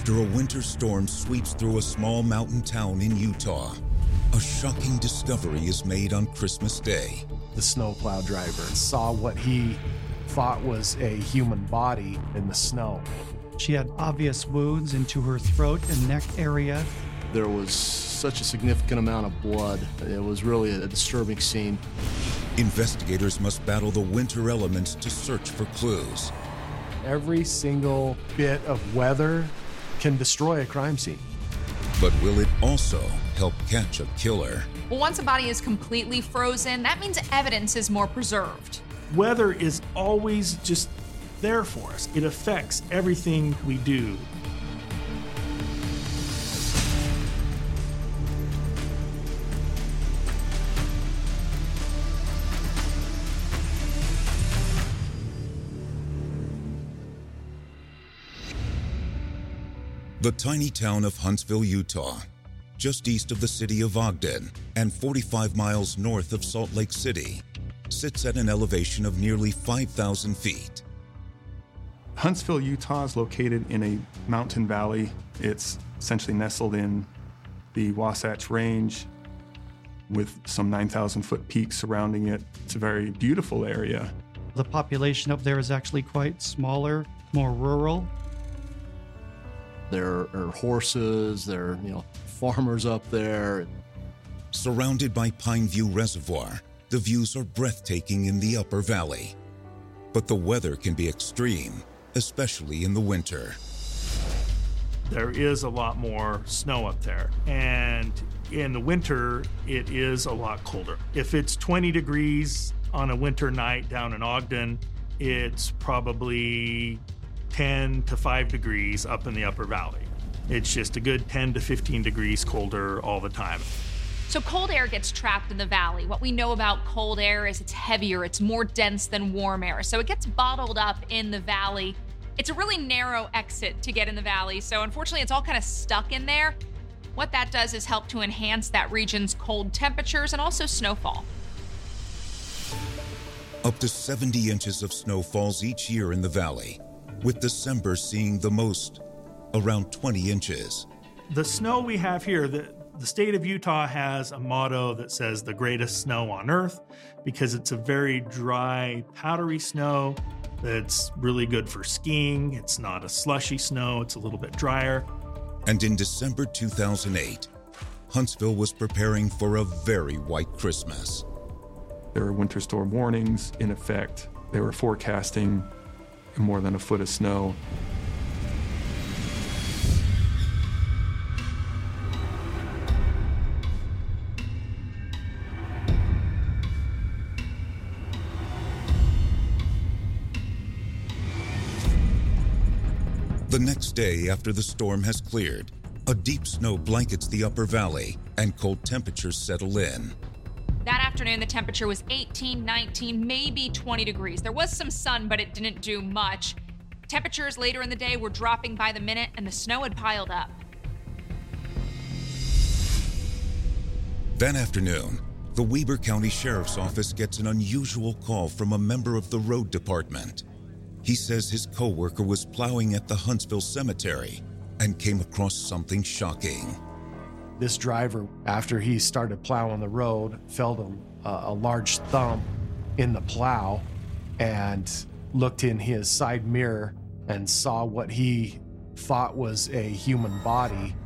After a winter storm sweeps through a small mountain town in Utah, a shocking discovery is made on Christmas Day. The snowplow driver saw what he thought was a human body in the snow. She had obvious wounds into her throat and neck area. There was such a significant amount of blood. It was really a disturbing scene. Investigators must battle the winter elements to search for clues. Every single bit of weather can destroy a crime scene. But will it also help catch a killer? Well, once a body is completely frozen, that means evidence is more preserved. Weather is always just there for us, it affects everything we do. The tiny town of Huntsville, Utah, just east of the city of Ogden and 45 miles north of Salt Lake City, sits at an elevation of nearly 5,000 feet. Huntsville, Utah is located in a mountain valley. It's essentially nestled in the Wasatch Range with some 9,000 foot peaks surrounding it. It's a very beautiful area. The population up there is actually quite smaller, more rural. There are horses, there are, you know, farmers up there. Surrounded by Pineview Reservoir, the views are breathtaking in the upper valley. But the weather can be extreme, especially in the winter. There is a lot more snow up there. And in the winter, it is a lot colder. If it's 20 degrees on a winter night down in Ogden, it's probably 10 to 5 degrees up in the upper valley. It's just a good 10 to 15 degrees colder all the time. So cold air gets trapped in the valley. What we know about cold air is it's heavier, it's more dense than warm air. So it gets bottled up in the valley. It's a really narrow exit to get in the valley. So unfortunately, it's all kind of stuck in there. What that does is help to enhance that region's cold temperatures and also snowfall. Up to 70 inches of snow falls each year in the valley, with December seeing the most, around 20 inches. The snow we have here, the, the state of Utah has a motto that says the greatest snow on earth because it's a very dry, powdery snow that's really good for skiing. It's not a slushy snow, it's a little bit drier. And in December 2008, Huntsville was preparing for a very white Christmas. There were winter storm warnings in effect. They were forecasting more than a foot of snow. The next day after the storm has cleared, a deep snow blankets the upper valley and cold temperatures settle in. Afternoon, the temperature was 18, 19, maybe 20 degrees. There was some sun, but it didn't do much. Temperatures later in the day were dropping by the minute, and the snow had piled up. That afternoon, the Weber County Sheriff's Office gets an unusual call from a member of the road department. He says his coworker was plowing at the Huntsville Cemetery and came across something shocking. This driver, after he started plowing the road, felt a, a large thump in the plow and looked in his side mirror and saw what he thought was a human body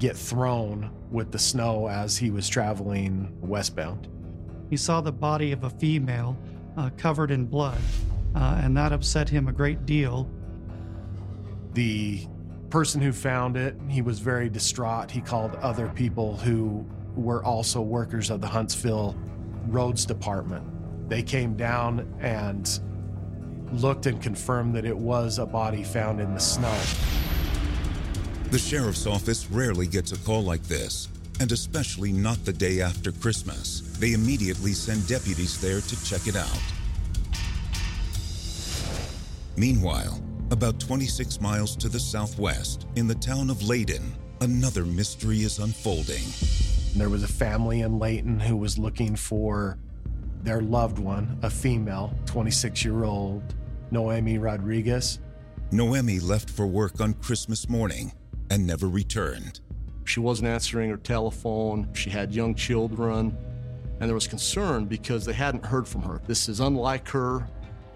get thrown with the snow as he was traveling westbound. He saw the body of a female uh, covered in blood, uh, and that upset him a great deal. The person who found it, he was very distraught. He called other people who were also workers of the Huntsville Roads Department. They came down and looked and confirmed that it was a body found in the snow. The sheriff's office rarely gets a call like this, and especially not the day after Christmas. They immediately send deputies there to check it out. Meanwhile, about 26 miles to the southwest, in the town of Layton, another mystery is unfolding. There was a family in Layton who was looking for their loved one, a female, 26 year old Noemi Rodriguez. Noemi left for work on Christmas morning and never returned. She wasn't answering her telephone. She had young children. And there was concern because they hadn't heard from her. This is unlike her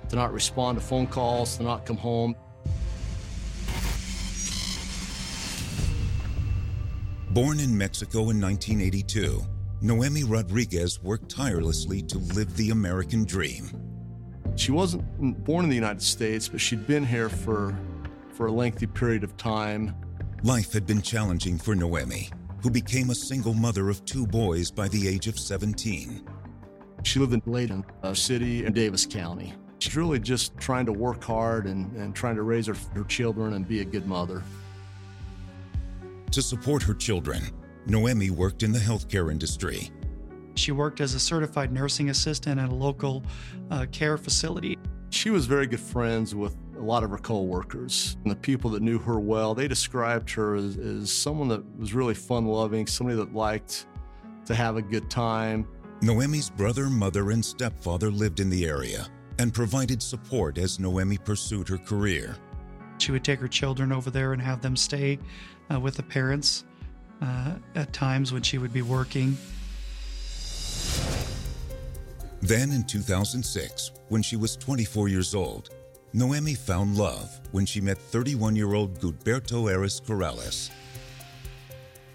to not respond to phone calls, to not come home. Born in Mexico in 1982, Noemi Rodriguez worked tirelessly to live the American dream. She wasn't born in the United States, but she'd been here for, for a lengthy period of time. Life had been challenging for Noemi, who became a single mother of two boys by the age of 17. She lived in Layton, a city in Davis County. She's really just trying to work hard and, and trying to raise her, her children and be a good mother. To support her children, Noemi worked in the healthcare industry. She worked as a certified nursing assistant at a local uh, care facility. She was very good friends with a lot of her coworkers. And the people that knew her well, they described her as, as someone that was really fun loving, somebody that liked to have a good time. Noemi's brother, mother, and stepfather lived in the area and provided support as Noemi pursued her career. She would take her children over there and have them stay uh, with the parents uh, at times when she would be working. Then in 2006, when she was 24 years old, Noemi found love when she met 31 year old Gudberto Ares Corrales.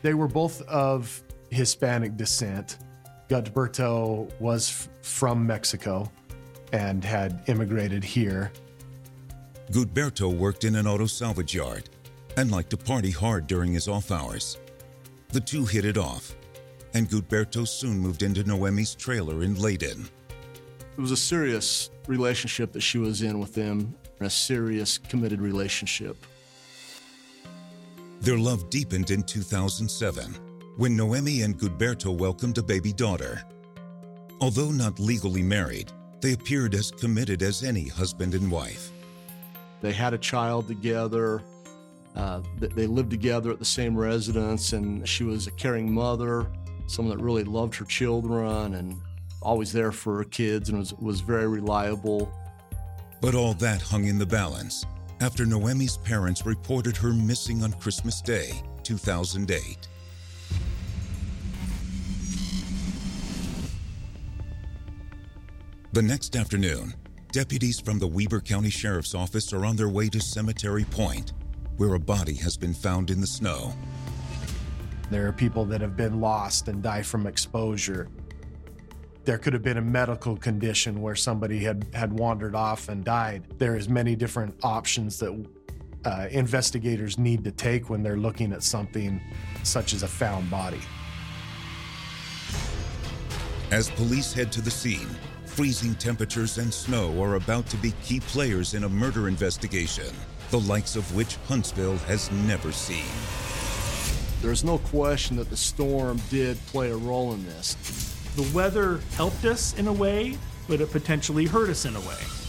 They were both of Hispanic descent. Gudberto was f- from Mexico and had immigrated here. Gudberto worked in an auto salvage yard and liked to party hard during his off hours. The two hit it off, and Gudberto soon moved into Noemi's trailer in Layton. It was a serious relationship that she was in with him, a serious, committed relationship. Their love deepened in 2007 when Noemi and Gudberto welcomed a baby daughter. Although not legally married, they appeared as committed as any husband and wife. They had a child together. Uh, they lived together at the same residence, and she was a caring mother, someone that really loved her children and always there for her kids and was, was very reliable. But all that hung in the balance after Noemi's parents reported her missing on Christmas Day, 2008. The next afternoon, deputies from the Weber County Sheriff's Office are on their way to Cemetery Point, where a body has been found in the snow. There are people that have been lost and die from exposure. There could have been a medical condition where somebody had, had wandered off and died. There is many different options that uh, investigators need to take when they're looking at something such as a found body. As police head to the scene, freezing temperatures and snow are about to be key players in a murder investigation, the likes of which Huntsville has never seen. There's no question that the storm did play a role in this. The weather helped us in a way, but it potentially hurt us in a way.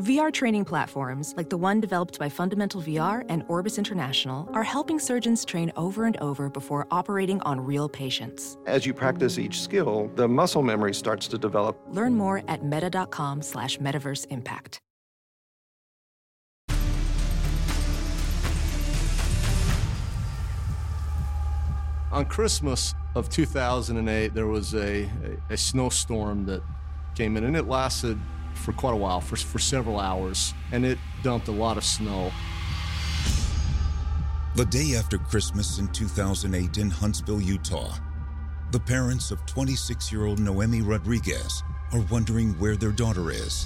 VR training platforms, like the one developed by Fundamental VR and Orbis International, are helping surgeons train over and over before operating on real patients. As you practice each skill, the muscle memory starts to develop. Learn more at meta.com slash metaverse impact. On Christmas of 2008, there was a, a, a snowstorm that came in, and it lasted for quite a while, for, for several hours, and it dumped a lot of snow. The day after Christmas in 2008 in Huntsville, Utah, the parents of 26 year old Noemi Rodriguez are wondering where their daughter is,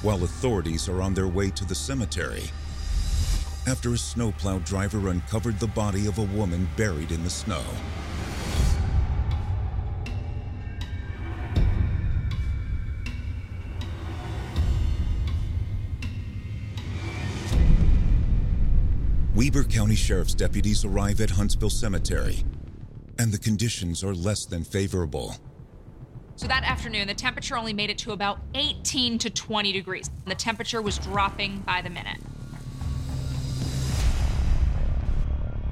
while authorities are on their way to the cemetery after a snowplow driver uncovered the body of a woman buried in the snow. Weber County Sheriff's deputies arrive at Huntsville Cemetery, and the conditions are less than favorable. So that afternoon, the temperature only made it to about 18 to 20 degrees. And the temperature was dropping by the minute.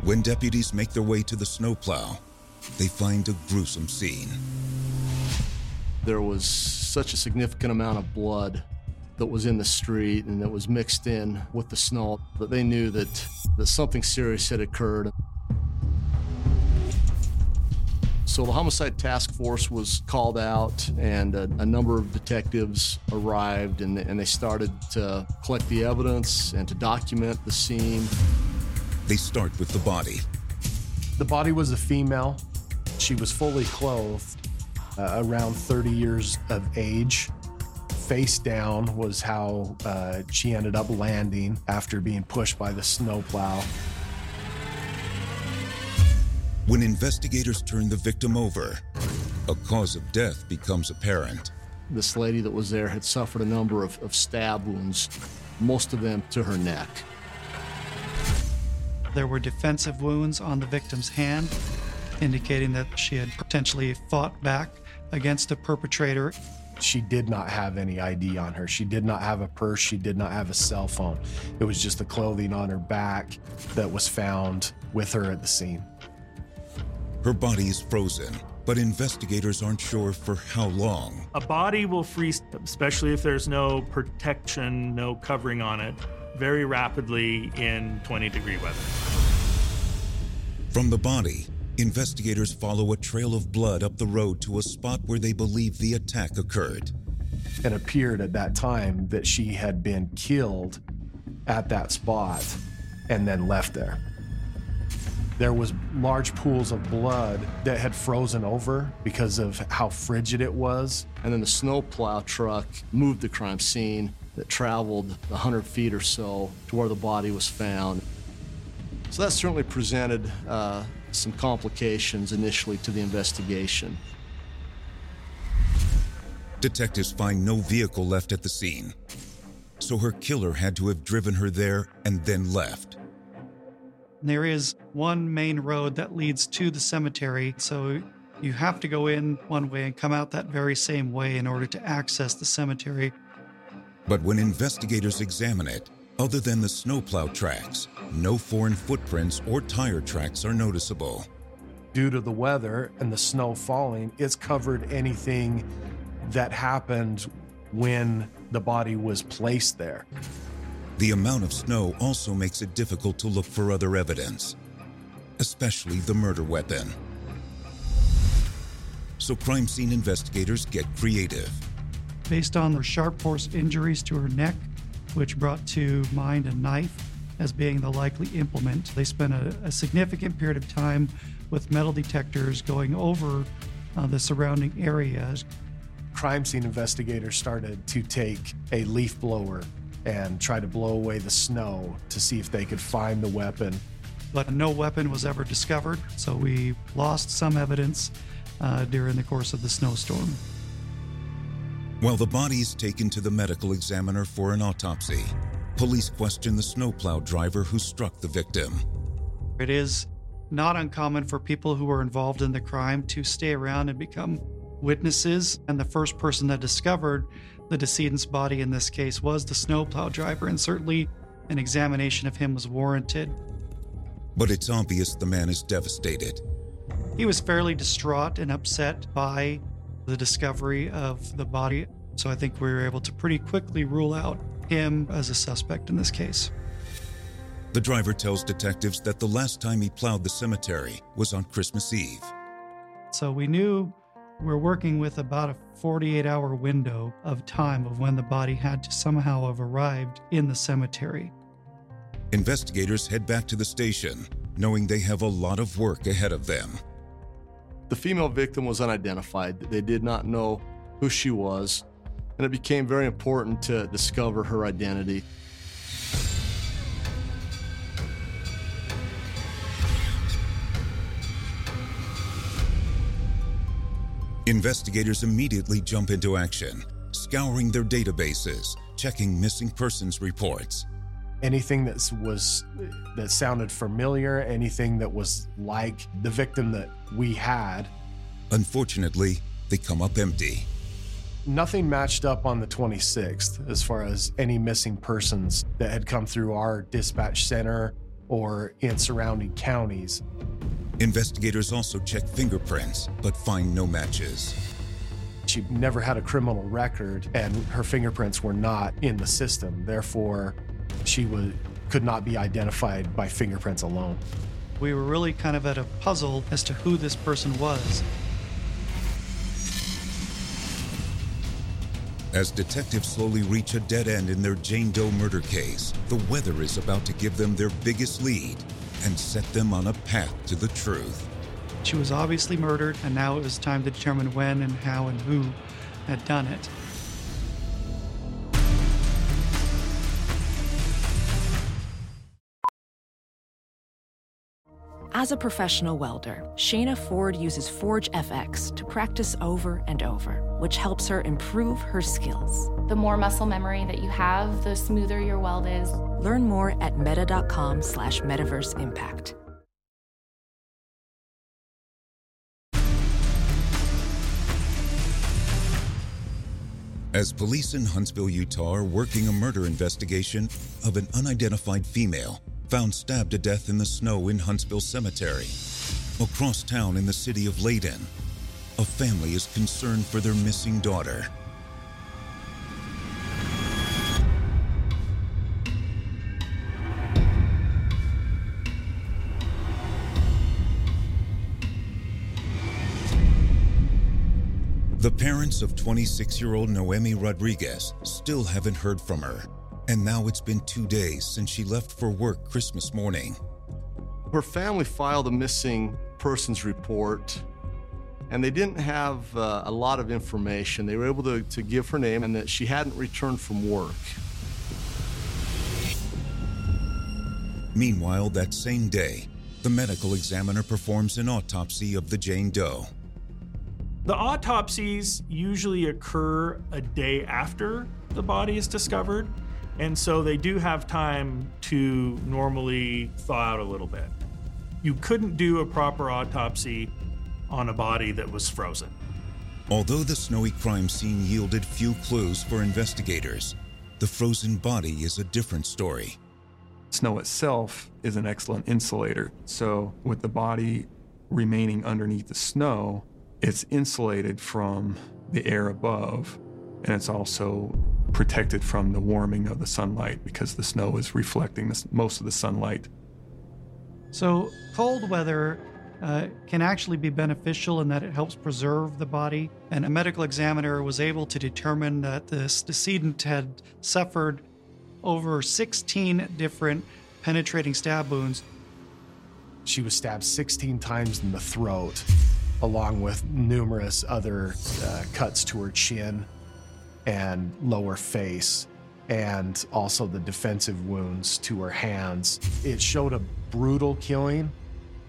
When deputies make their way to the snowplow, they find a gruesome scene. There was such a significant amount of blood that was in the street and that was mixed in with the snow that they knew that, that something serious had occurred. So the homicide task force was called out, and a, a, number of detectives arrived, and, and they started to collect the evidence and to document the scene. They start with the body. The body was a female. She was fully clothed, uh, around 30 years of age. Face down was how uh, she ended up landing after being pushed by the snowplow. When investigators turn the victim over, a cause of death becomes apparent. This lady that was there had suffered a number of, of stab wounds, most of them to her neck. There were defensive wounds on the victim's hand, indicating that she had potentially fought back against a perpetrator. She did not have any ID on her. She did not have a purse. She did not have a cell phone. It was just the clothing on her back that was found with her at the scene. Her body is frozen, but investigators aren't sure for how long. A body will freeze, especially if there's no protection, no covering on it, very rapidly in 20 degree weather. From the body, investigators follow a trail of blood up the road to a spot where they believe the attack occurred. It appeared at that time that she had been killed at that spot and then left there. There was large pools of blood that had frozen over because of how frigid it was. And then the snowplow truck moved the crime scene that traveled 100 feet or so to where the body was found. So that certainly presented uh, some complications initially to the investigation. Detectives find no vehicle left at the scene, so her killer had to have driven her there and then left. There is one main road that leads to the cemetery, so you have to go in one way and come out that very same way in order to access the cemetery. But when investigators examine it, other than the snowplow tracks, no foreign footprints or tire tracks are noticeable. Due to the weather and the snow falling, it's covered anything that happened when the body was placed there. The amount of snow also makes it difficult to look for other evidence, especially the murder weapon. So crime scene investigators get creative based on the sharp force injuries to her neck, which brought to mind a knife as being the likely implement. They spent a, a significant period of time with metal detectors going over uh, the surrounding areas. Crime scene investigators started to take a leaf blower and try to blow away the snow to see if they could find the weapon. But no weapon was ever discovered, so we lost some evidence uh, during the course of the snowstorm. While the body is taken to the medical examiner for an autopsy, police question the snowplow driver who struck the victim. It is not uncommon for people who are involved in the crime to stay around and become witnesses, and the first person that discovered the decedent's body in this case was the snowplow driver, and certainly an examination of him was warranted. But it's obvious the man is devastated. He was fairly distraught and upset by the discovery of the body, so I think we were able to pretty quickly rule out him as a suspect in this case. The driver tells detectives that the last time he plowed the cemetery was on Christmas Eve. So we knew we're working with about a 48 hour window of time of when the body had to somehow have arrived in the cemetery. Investigators head back to the station, knowing they have a lot of work ahead of them. The female victim was unidentified. They did not know who she was, and it became very important to discover her identity. Investigators immediately jump into action, scouring their databases, checking missing persons reports. Anything that was that sounded familiar, anything that was like the victim that we had. Unfortunately, they come up empty. Nothing matched up on the 26th as far as any missing persons that had come through our dispatch center or in surrounding counties. Investigators also check fingerprints, but find no matches. She never had a criminal record, and her fingerprints were not in the system. Therefore, she was, could not be identified by fingerprints alone. We were really kind of at a puzzle as to who this person was. As detectives slowly reach a dead end in their Jane Doe murder case, the weather is about to give them their biggest lead and set them on a path to the truth. She was obviously murdered, and now it was time to determine when and how and who had done it. As a professional welder, Shayna Ford uses Forge FX to practice over and over, which helps her improve her skills. The more muscle memory that you have, the smoother your weld is. Learn more at meta.com slash metaverse impact. As police in Huntsville, Utah are working a murder investigation of an unidentified female found stabbed to death in the snow in Huntsville Cemetery. Across town in the city of Layton, a family is concerned for their missing daughter. The parents of 26 year old Noemi Rodriguez still haven't heard from her, and now it's been two days since she left for work Christmas morning. Her family filed a missing persons report, and they didn't have uh, a lot of information. They were able to, to give her name and that she hadn't returned from work. Meanwhile, that same day, the medical examiner performs an autopsy of the Jane Doe. The autopsies usually occur a day after the body is discovered, and so they do have time to normally thaw out a little bit. You couldn't do a proper autopsy on a body that was frozen. Although the snowy crime scene yielded few clues for investigators, the frozen body is a different story. Snow itself is an excellent insulator. So, with the body remaining underneath the snow, it's insulated from the air above, and it's also protected from the warming of the sunlight because the snow is reflecting this, most of the sunlight. So, cold weather uh, can actually be beneficial in that it helps preserve the body. And a medical examiner was able to determine that this decedent had suffered over 16 different penetrating stab wounds. She was stabbed 16 times in the throat, along with numerous other uh, cuts to her chin and lower face, and also the defensive wounds to her hands. It showed a brutal killing.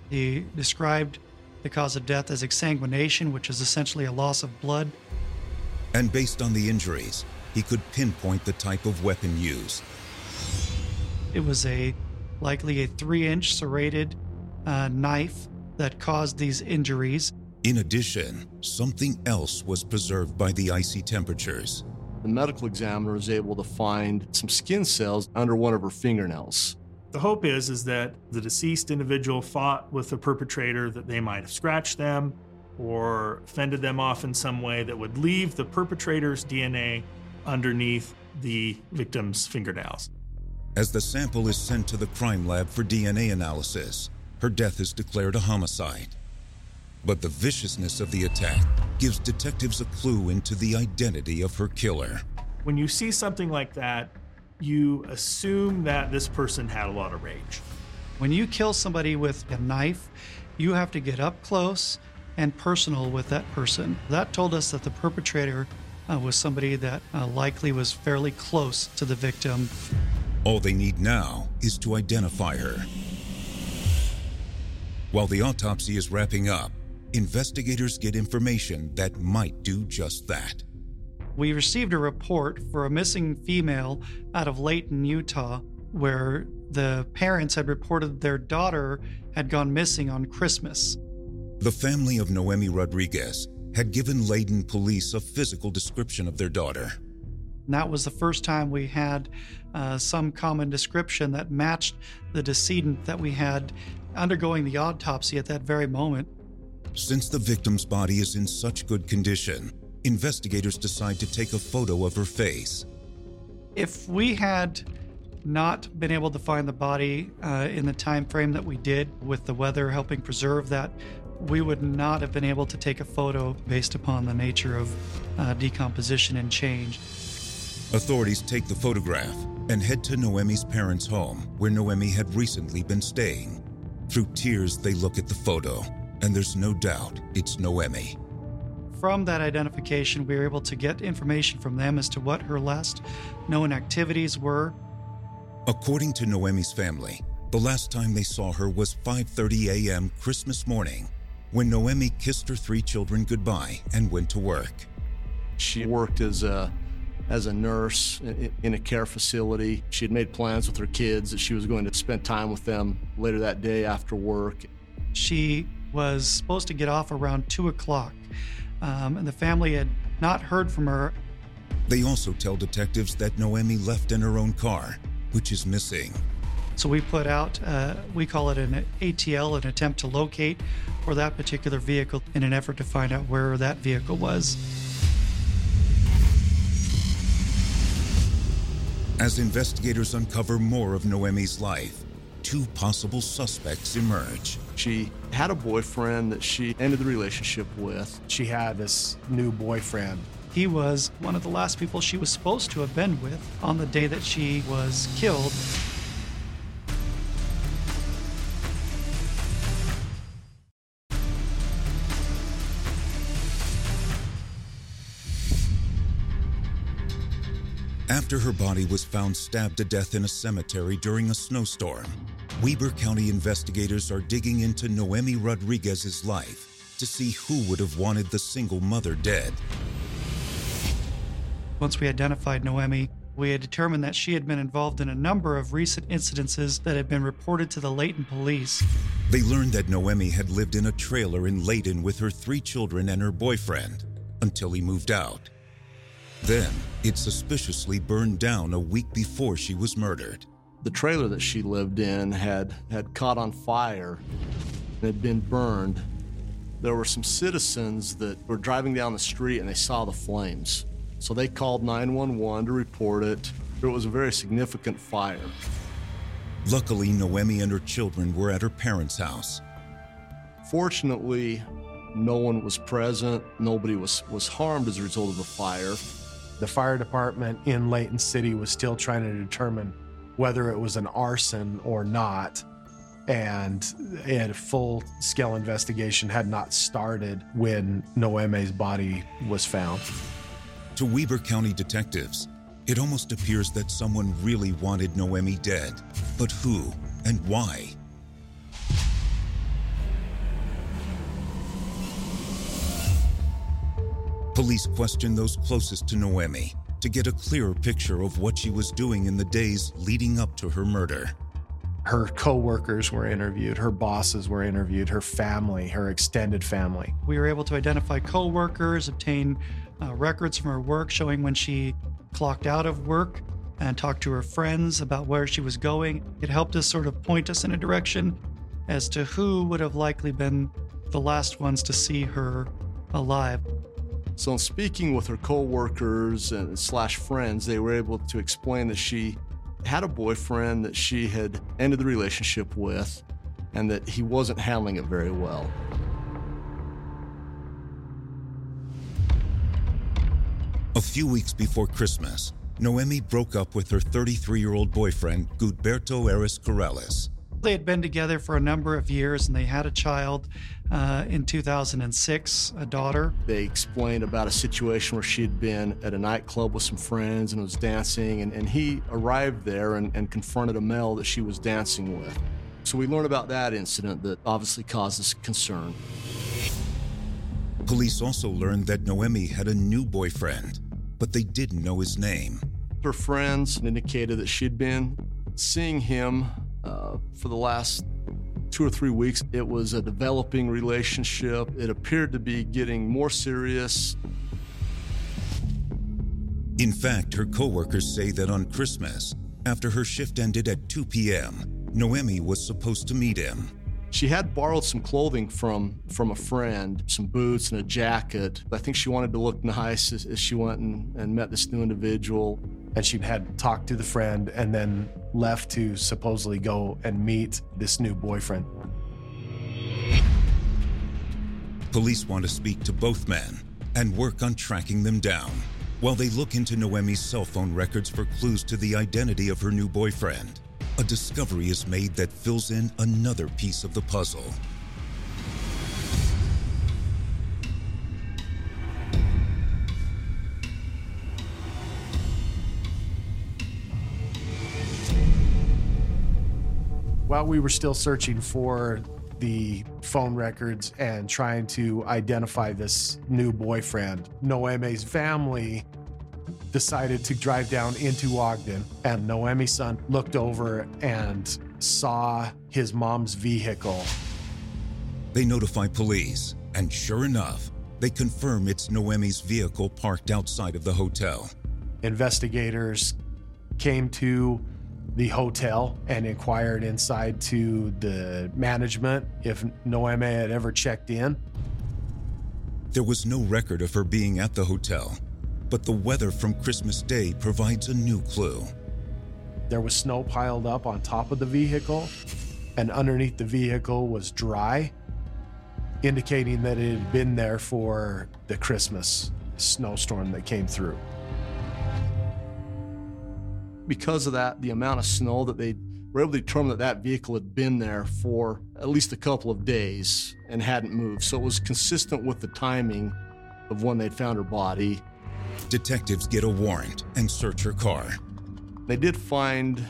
He described the cause of death as exsanguination, which is essentially a loss of blood. And based on the injuries, he could pinpoint the type of weapon used. It was a likely a three-inch serrated uh, knife that caused these injuries. In addition, something else was preserved by the icy temperatures. The medical examiner was able to find some skin cells under one of her fingernails. The hope is is that the deceased individual fought with the perpetrator that they might have scratched them or fended them off in some way that would leave the perpetrator's DNA underneath the victim's fingernails. As the sample is sent to the crime lab for DNA analysis, her death is declared a homicide. But the viciousness of the attack gives detectives a clue into the identity of her killer. When you see something like that, you assume that this person had a lot of rage. When you kill somebody with a knife, you have to get up close and personal with that person. That told us that the perpetrator uh, was somebody that uh, likely was fairly close to the victim. All they need now is to identify her. While the autopsy is wrapping up, investigators get information that might do just that. We received a report for a missing female out of Layton, Utah, where the parents had reported their daughter had gone missing on Christmas. The family of Noemi Rodriguez had given Layton police a physical description of their daughter. And that was the first time we had uh, some common description that matched the decedent that we had undergoing the autopsy at that very moment. Since the victim's body is in such good condition, investigators decide to take a photo of her face. If we had not been able to find the body uh, in the time frame that we did, with the weather helping preserve that, we would not have been able to take a photo based upon the nature of uh, decomposition and change. Authorities take the photograph and head to Noemi's parents' home, where Noemi had recently been staying. Through tears, they look at the photo, and there's no doubt it's Noemi. From that identification, we were able to get information from them as to what her last known activities were. According to Noemi's family, the last time they saw her was 5:30 a.m. Christmas morning, when Noemi kissed her three children goodbye and went to work. She worked as a as a nurse in a care facility. She had made plans with her kids that she was going to spend time with them later that day after work. She was supposed to get off around 2 o'clock, um, and the family had not heard from her. They also tell detectives that Noemi left in her own car, which is missing. So we put out, uh, we call it an ATL, an attempt to locate for that particular vehicle in an effort to find out where that vehicle was. As investigators uncover more of Noemi's life, two possible suspects emerge. She had a boyfriend that she ended the relationship with. She had this new boyfriend. He was one of the last people she was supposed to have been with on the day that she was killed. After her body was found stabbed to death in a cemetery during a snowstorm, Weber County investigators are digging into Noemi Rodriguez's life to see who would have wanted the single mother dead. Once we identified Noemi, we had determined that she had been involved in a number of recent incidences that had been reported to the Layton police. They learned that Noemi had lived in a trailer in Layton with her three children and her boyfriend until he moved out. Then, it suspiciously burned down a week before she was murdered. The trailer that she lived in had, had caught on fire and had been burned. There were some citizens that were driving down the street and they saw the flames. So they called 911 to report it. It was a very significant fire. Luckily, Noemi and her children were at her parents' house. Fortunately, no one was present. Nobody was, was harmed as a result of the fire. The fire department in Layton City was still trying to determine whether it was an arson or not. And a full scale investigation had not started when Noemi's body was found. To Weber County detectives, it almost appears that someone really wanted Noemi dead. But who and why? Police questioned those closest to Noemi to get a clearer picture of what she was doing in the days leading up to her murder. Her coworkers were interviewed, her bosses were interviewed, her family, her extended family. We were able to identify coworkers, obtain uh, records from her work showing when she clocked out of work, and talk to her friends about where she was going. It helped us sort of point us in a direction as to who would have likely been the last ones to see her alive. So, in speaking with her coworkers and slash friends, they were able to explain that she had a boyfriend that she had ended the relationship with, and that he wasn't handling it very well. A few weeks before Christmas, Noemi broke up with her 33 year old boyfriend, Gudberto Ares Corrales. They had been together for a number of years and they had a child uh, in 2006, a daughter. They explained about a situation where she had been at a nightclub with some friends and was dancing, and, and he arrived there and, and confronted a male that she was dancing with. So we learned about that incident that obviously causes concern. Police also learned that Noemi had a new boyfriend, but they didn't know his name. Her friends indicated that she'd been seeing him uh, for the last two or three weeks. It was a developing relationship. It appeared to be getting more serious. In fact, her coworkers say that on Christmas, after her shift ended at 2 p.m., Noemi was supposed to meet him. She had borrowed some clothing from from a friend, some boots and a jacket. I think she wanted to look nice as, as she went and, and met this new individual. And she had talked to the friend and then left to supposedly go and meet this new boyfriend. Police want to speak to both men and work on tracking them down while they look into Noemi's cell phone records for clues to the identity of her new boyfriend. A discovery is made that fills in another piece of the puzzle. While we were still searching for the phone records and trying to identify this new boyfriend, Noemi's family decided to drive down into Ogden, and Noemi's son looked over and saw his mom's vehicle. They notify police, and sure enough, they confirm it's Noemi's vehicle parked outside of the hotel. Investigators came to the hotel and inquired inside to the management if Noemi had ever checked in. There was no record of her being at the hotel, but the weather from Christmas Day provides a new clue. There was snow piled up on top of the vehicle, and underneath the vehicle was dry, indicating that it had been there for the Christmas snowstorm that came through. Because of that, the amount of snow that they were able to determine that that vehicle had been there for at least a couple of days and hadn't moved. So it was consistent with the timing of when they'd found her body. Detectives get a warrant and search her car. They did find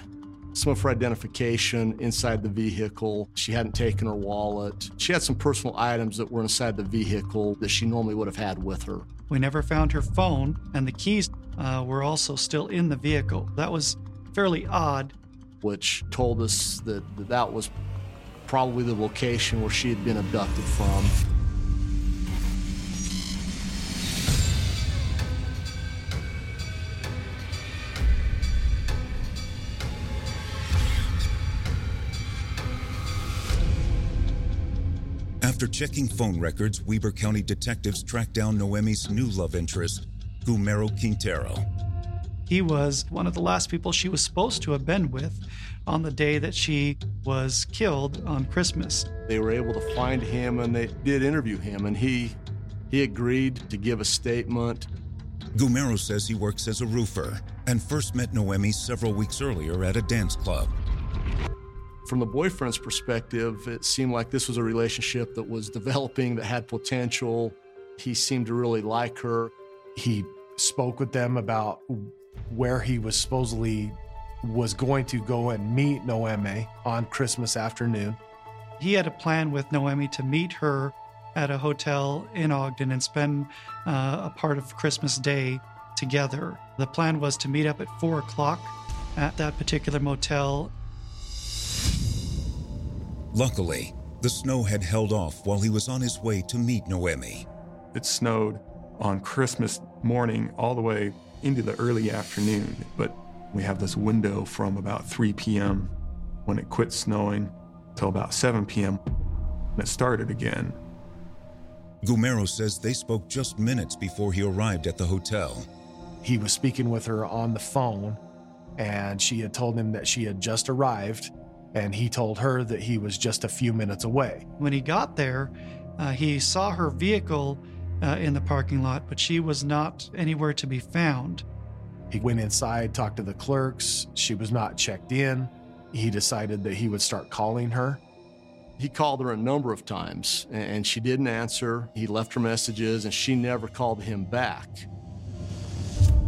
some of her identification inside the vehicle. She hadn't taken her wallet. She had some personal items that were inside the vehicle that she normally would have had with her. We never found her phone, and the keys uh, were also still in the vehicle. That was fairly odd. Which told us that that, that was probably the location where she had been abducted from. After checking phone records, Weber County detectives tracked down Noemi's new love interest, Gumero Quintero. He was one of the last people she was supposed to have been with on the day that she was killed on Christmas. They were able to find him and they did interview him, and he he agreed to give a statement. Gumero says he works as a roofer and first met Noemi several weeks earlier at a dance club. From the boyfriend's perspective, it seemed like this was a relationship that was developing, that had potential. He seemed to really like her. He spoke with them about where he was supposedly was going to go and meet Noemi on Christmas afternoon. He had a plan with Noemi to meet her at a hotel in Ogden and spend uh, a part of Christmas Day together. The plan was to meet up at four o'clock at that particular motel. Luckily, the snow had held off while he was on his way to meet Noemi. It snowed on Christmas morning all the way into the early afternoon, but we have this window from about 3 p.m. when it quit snowing till about 7 p.m. and it started again. Gumero says they spoke just minutes before he arrived at the hotel. He was speaking with her on the phone, and she had told him that she had just arrived, and he told her that he was just a few minutes away. When he got there, uh, he saw her vehicle uh, in the parking lot, but she was not anywhere to be found. He went inside, talked to the clerks. She was not checked in. He decided that he would start calling her. He called her a number of times and she didn't answer. He left her messages and she never called him back.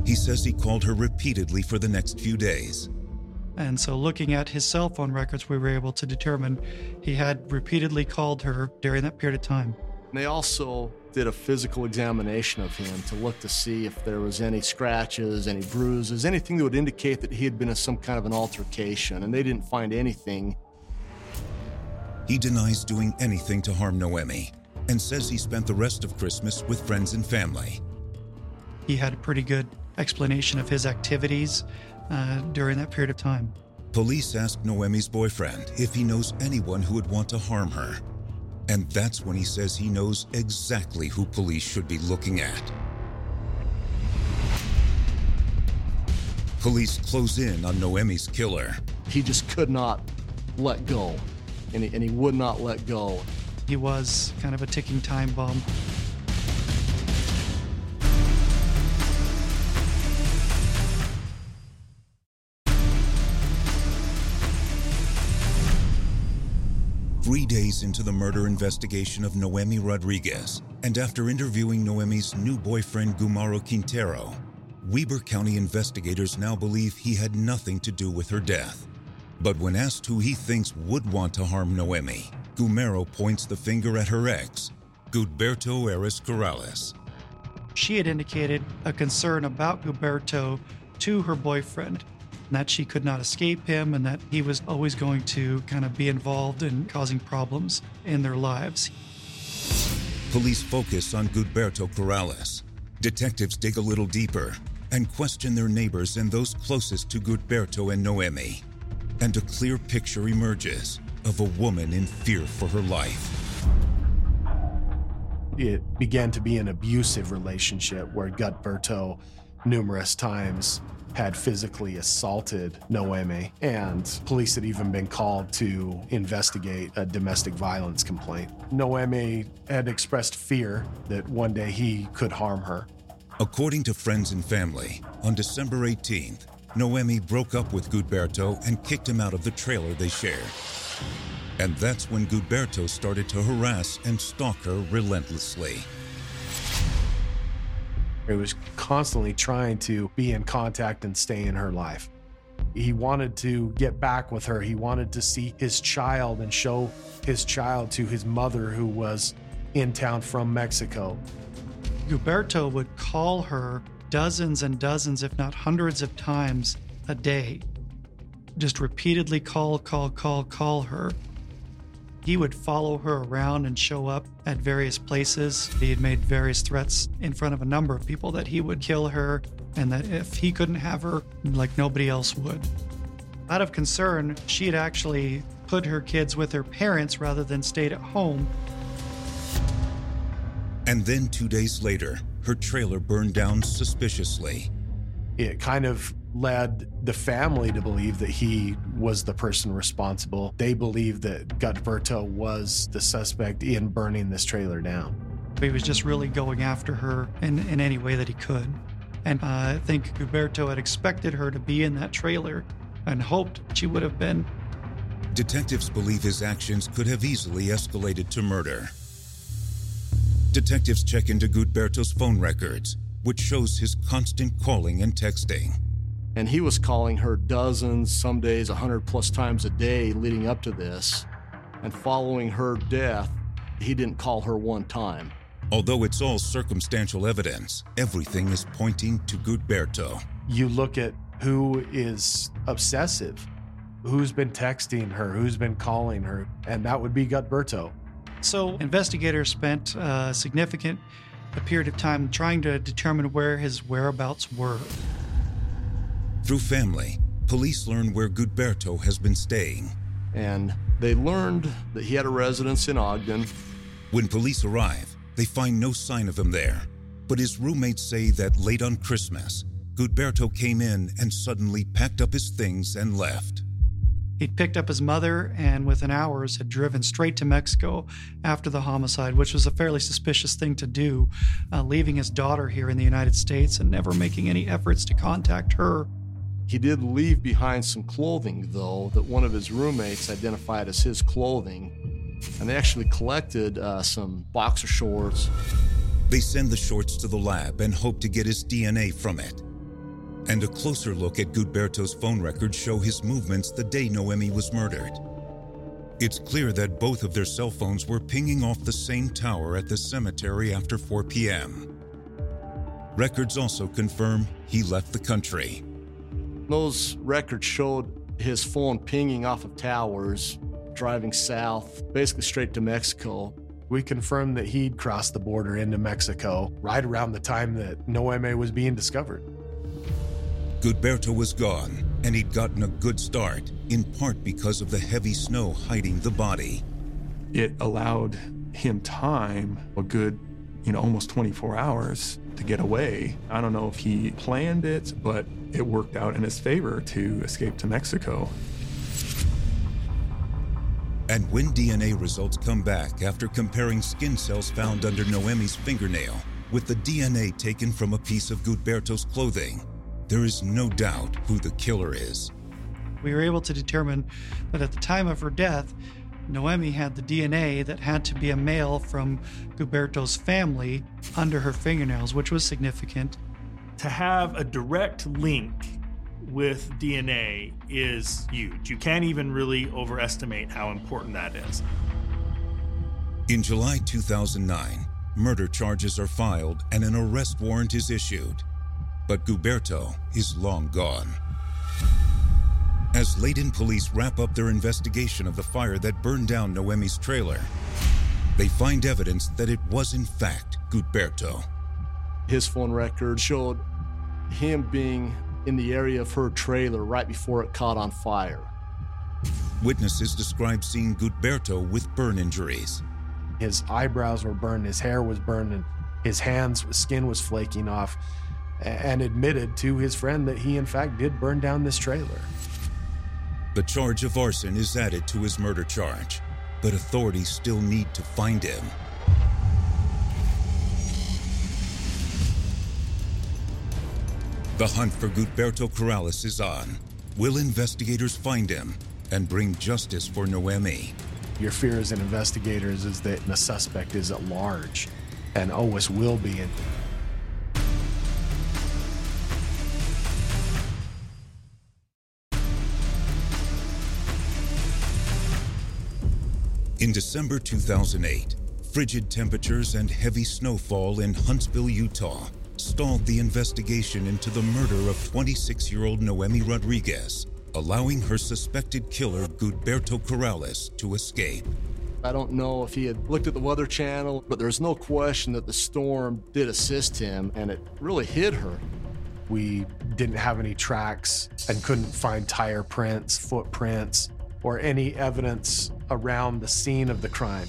He says he called her repeatedly for the next few days. And so, looking at his cell phone records, we were able to determine he had repeatedly called her during that period of time. They also did a physical examination of him to look to see if there was any scratches, any bruises, anything that would indicate that he had been in some kind of an altercation, and they didn't find anything. He denies doing anything to harm Noemi and says he spent the rest of Christmas with friends and family. He had a pretty good explanation of his activities uh, during that period of time. Police ask Noemi's boyfriend if he knows anyone who would want to harm her. And that's when he says he knows exactly who police should be looking at. Police close in on Noemi's killer. He just could not let go, and he, and he would not let go. He was kind of a ticking time bomb. Three days into the murder investigation of Noemi Rodriguez, and after interviewing Noemi's new boyfriend Gumaro Quintero, Weber County investigators now believe he had nothing to do with her death. But when asked who he thinks would want to harm Noemi, Gumaro points the finger at her ex, Gudberto Ares Corrales. She had indicated a concern about Gilberto to her boyfriend, that she could not escape him and that he was always going to kind of be involved in causing problems in their lives. Police focus on Gudberto Corrales. Detectives dig a little deeper and question their neighbors and those closest to Gudberto and Noemi. And a clear picture emerges of a woman in fear for her life. It began to be an abusive relationship where Gudberto numerous times had physically assaulted Noemi, and police had even been called to investigate a domestic violence complaint. Noemi had expressed fear that one day he could harm her. According to friends and family, on December 18th, Noemi broke up with Gudberto and kicked him out of the trailer they shared. And that's when Gudberto started to harass and stalk her relentlessly. He was constantly trying to be in contact and stay in her life. He wanted to get back with her. He wanted to see his child and show his child to his mother, who was in town from Mexico. Gilberto would call her dozens and dozens, if not hundreds of times a day. Just repeatedly call, call, call, call her. He would follow her around and show up at various places. He had made various threats in front of a number of people that he would kill her and that if he couldn't have her, like nobody else would. Out of concern, she had actually put her kids with her parents rather than stayed at home. And then two days later, her trailer burned down suspiciously. It kind of led the family to believe that he was the person responsible. They believed that Gudberto was the suspect in burning this trailer down. He was just really going after her in, in any way that he could. And uh, I think Gilberto had expected her to be in that trailer and hoped she would have been. Detectives believe his actions could have easily escalated to murder. Detectives check into Gudberto's phone records, which shows his constant calling and texting. And he was calling her dozens, some days a hundred plus times a day leading up to this. And following her death, he didn't call her one time. Although it's all circumstantial evidence, everything is pointing to Gudberto. You look at who is obsessive, who's been texting her, who's been calling her, and that would be Gudberto. So, investigators spent a significant a period of time trying to determine where his whereabouts were. Through family, police learn where Gudberto has been staying. And they learned that he had a residence in Ogden. When police arrive, they find no sign of him there. But his roommates say that late on Christmas, Gudberto came in and suddenly packed up his things and left. He'd picked up his mother and within hours had driven straight to Mexico after the homicide, which was a fairly suspicious thing to do, uh, leaving his daughter here in the United States and never making any efforts to contact her. He did leave behind some clothing, though, that one of his roommates identified as his clothing. And they actually collected uh, some boxer shorts. They send the shorts to the lab and hope to get his DNA from it. And a closer look at Gudberto's phone records show his movements the day Noemi was murdered. It's clear that both of their cell phones were pinging off the same tower at the cemetery after 4 p.m. Records also confirm he left the country. Those records showed his phone pinging off of towers, driving south, basically straight to Mexico. We confirmed that he'd crossed the border into Mexico right around the time that Noemi was being discovered. Gudberto was gone, and he'd gotten a good start, in part because of the heavy snow hiding the body. It allowed him time, a good, you know, almost 24 hours to get away. I don't know if he planned it, but it worked out in his favor to escape to Mexico. And when DNA results come back after comparing skin cells found under Noemi's fingernail with the DNA taken from a piece of Gudberto's clothing, there is no doubt who the killer is. We were able to determine that at the time of her death, Noemi had the DNA that had to be a male from Guberto's family under her fingernails, which was significant. To have a direct link with DNA is huge. You can't even really overestimate how important that is. In July 2009, murder charges are filed and an arrest warrant is issued. But Guberto is long gone. As Layton police wrap up their investigation of the fire that burned down Noemi's trailer, they find evidence that it was in fact Gudberto. His phone record showed him being in the area of her trailer right before it caught on fire. Witnesses describe seeing Gudberto with burn injuries. His eyebrows were burned, his hair was burned, and his hands, skin was flaking off, and admitted to his friend that he, in fact, did burn down this trailer. The charge of arson is added to his murder charge, but authorities still need to find him. The hunt for Gudberto Corrales is on. Will investigators find him and bring justice for Noemi? Your fear as an investigator is that the suspect is at large, and always will be. In December 2008, frigid temperatures and heavy snowfall in Huntsville, Utah, stalled the investigation into the murder of 26 year old Noemi Rodriguez, allowing her suspected killer, Gudberto Corrales, to escape. I don't know if he had looked at the Weather Channel, but there's no question that the storm did assist him and it really hit her. We didn't have any tracks and couldn't find tire prints, footprints, or any evidence around the scene of the crime.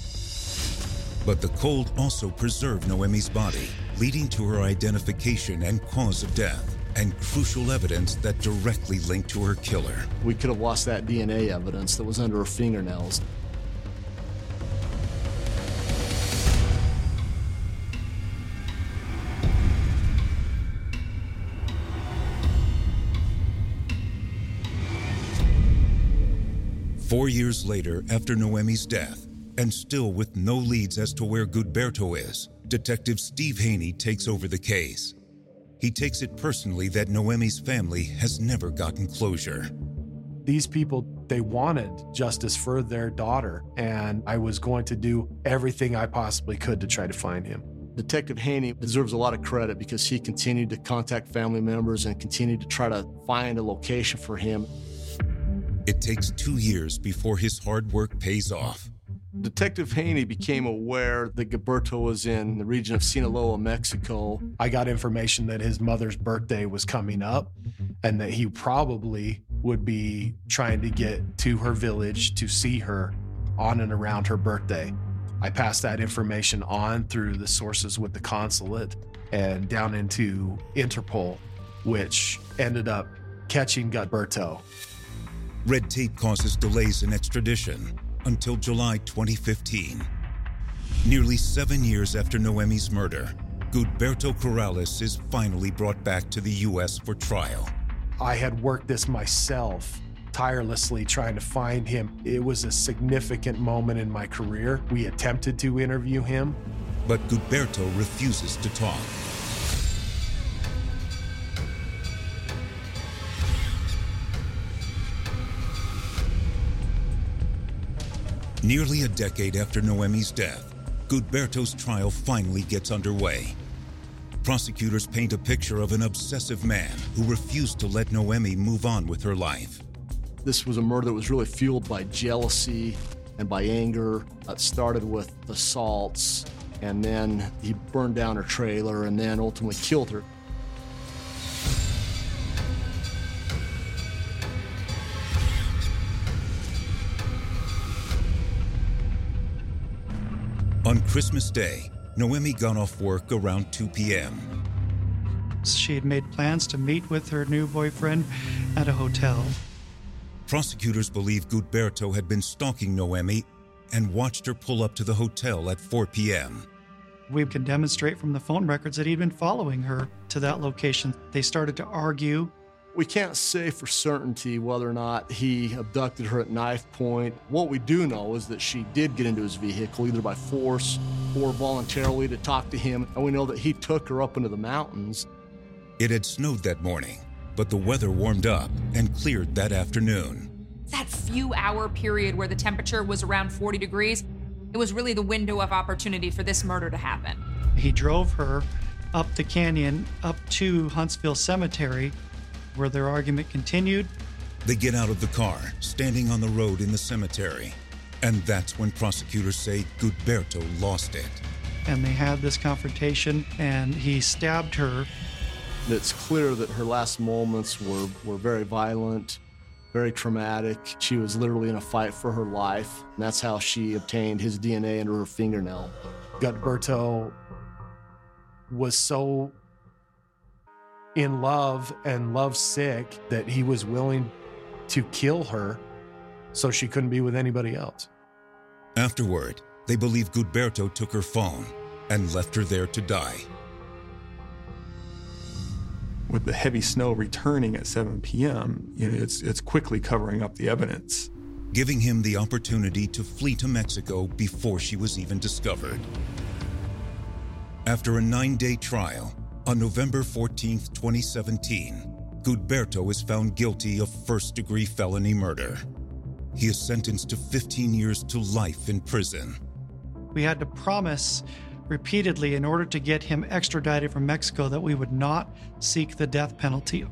But the cold also preserved Noemi's body, leading to her identification and cause of death, and crucial evidence that directly linked to her killer. We could have lost that DNA evidence that was under her fingernails. Four years later, after Noemi's death, and still with no leads as to where Gudberto is, Detective Steve Haney takes over the case. He takes it personally that Noemi's family has never gotten closure. These people, they wanted justice for their daughter, and I was going to do everything I possibly could to try to find him. Detective Haney deserves a lot of credit because he continued to contact family members and continued to try to find a location for him. It takes two years before his hard work pays off. Detective Haney became aware that Gilberto was in the region of Sinaloa, Mexico. I got information that his mother's birthday was coming up and that he probably would be trying to get to her village to see her on and around her birthday. I passed that information on through the sources with the consulate and down into Interpol, which ended up catching Gilberto. Red tape causes delays in extradition until July 2015. Nearly seven years after Noemi's murder, Gudberto Corrales is finally brought back to the U.S. for trial. I had worked this myself tirelessly trying to find him. It was a significant moment in my career. We attempted to interview him, but Gudberto refuses to talk. Nearly a decade after Noemi's death, Gudberto's trial finally gets underway. Prosecutors paint a picture of an obsessive man who refused to let Noemi move on with her life. This was a murder that was really fueled by jealousy and by anger. It started with assaults, and then he burned down her trailer and then ultimately killed her. Christmas Day, Noemi got off work around 2 p.m. She had made plans to meet with her new boyfriend at a hotel. Prosecutors believe Gudberto had been stalking Noemi and watched her pull up to the hotel at 4 p.m. We can demonstrate from the phone records that he'd been following her to that location. They started to argue. We can't say for certainty whether or not he abducted her at knife point. What we do know is that she did get into his vehicle, either by force or voluntarily, to talk to him. And we know that he took her up into the mountains. It had snowed that morning, but the weather warmed up and cleared that afternoon. That few hour period where the temperature was around 40 degrees, it was really the window of opportunity for this murder to happen. He drove her up the canyon, up to Huntsville Cemetery, where their argument continued. They get out of the car, standing on the road in the cemetery. And that's when prosecutors say Gudberto lost it. And they had this confrontation, and he stabbed her. It's clear that her last moments were, were very violent, very traumatic. She was literally in a fight for her life. And that's how she obtained his DNA under her fingernail. Gudberto was so in love and love sick that he was willing to kill her so she couldn't be with anybody else. Afterward, they believe Gudberto took her phone and left her there to die. With the heavy snow returning at 7 p.m., you know, it's, it's quickly covering up the evidence. Giving him the opportunity to flee to Mexico before she was even discovered. After a nine day trial, on November 14, 2017, Gudberto is found guilty of first degree felony murder. He is sentenced to 15 years to life in prison. We had to promise repeatedly in order to get him extradited from Mexico that we would not seek the death penalty.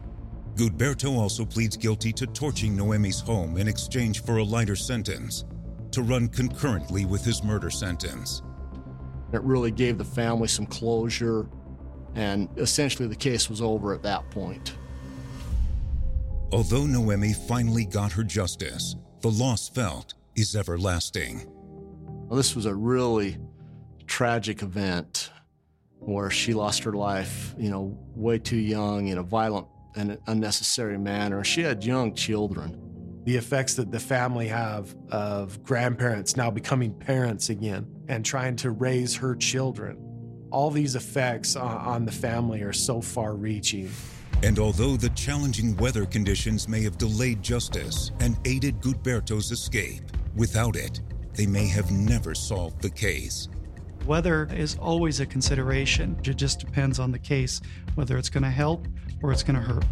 Gudberto also pleads guilty to torching Noemi's home in exchange for a lighter sentence, to run concurrently with his murder sentence. It really gave the family some closure, and essentially the case was over at that point. Although Noemi finally got her justice, the loss felt is everlasting. Well, this was a really tragic event where she lost her life, you know, way too young in a violent and unnecessary manner. She had young children. The effects that the family have of grandparents now becoming parents again and trying to raise her children. All these effects on the family are so far reaching. And although the challenging weather conditions may have delayed justice and aided Gudberto's escape, without it, they may have never solved the case. Weather is always a consideration. It just depends on the case, whether it's going to help or it's going to hurt.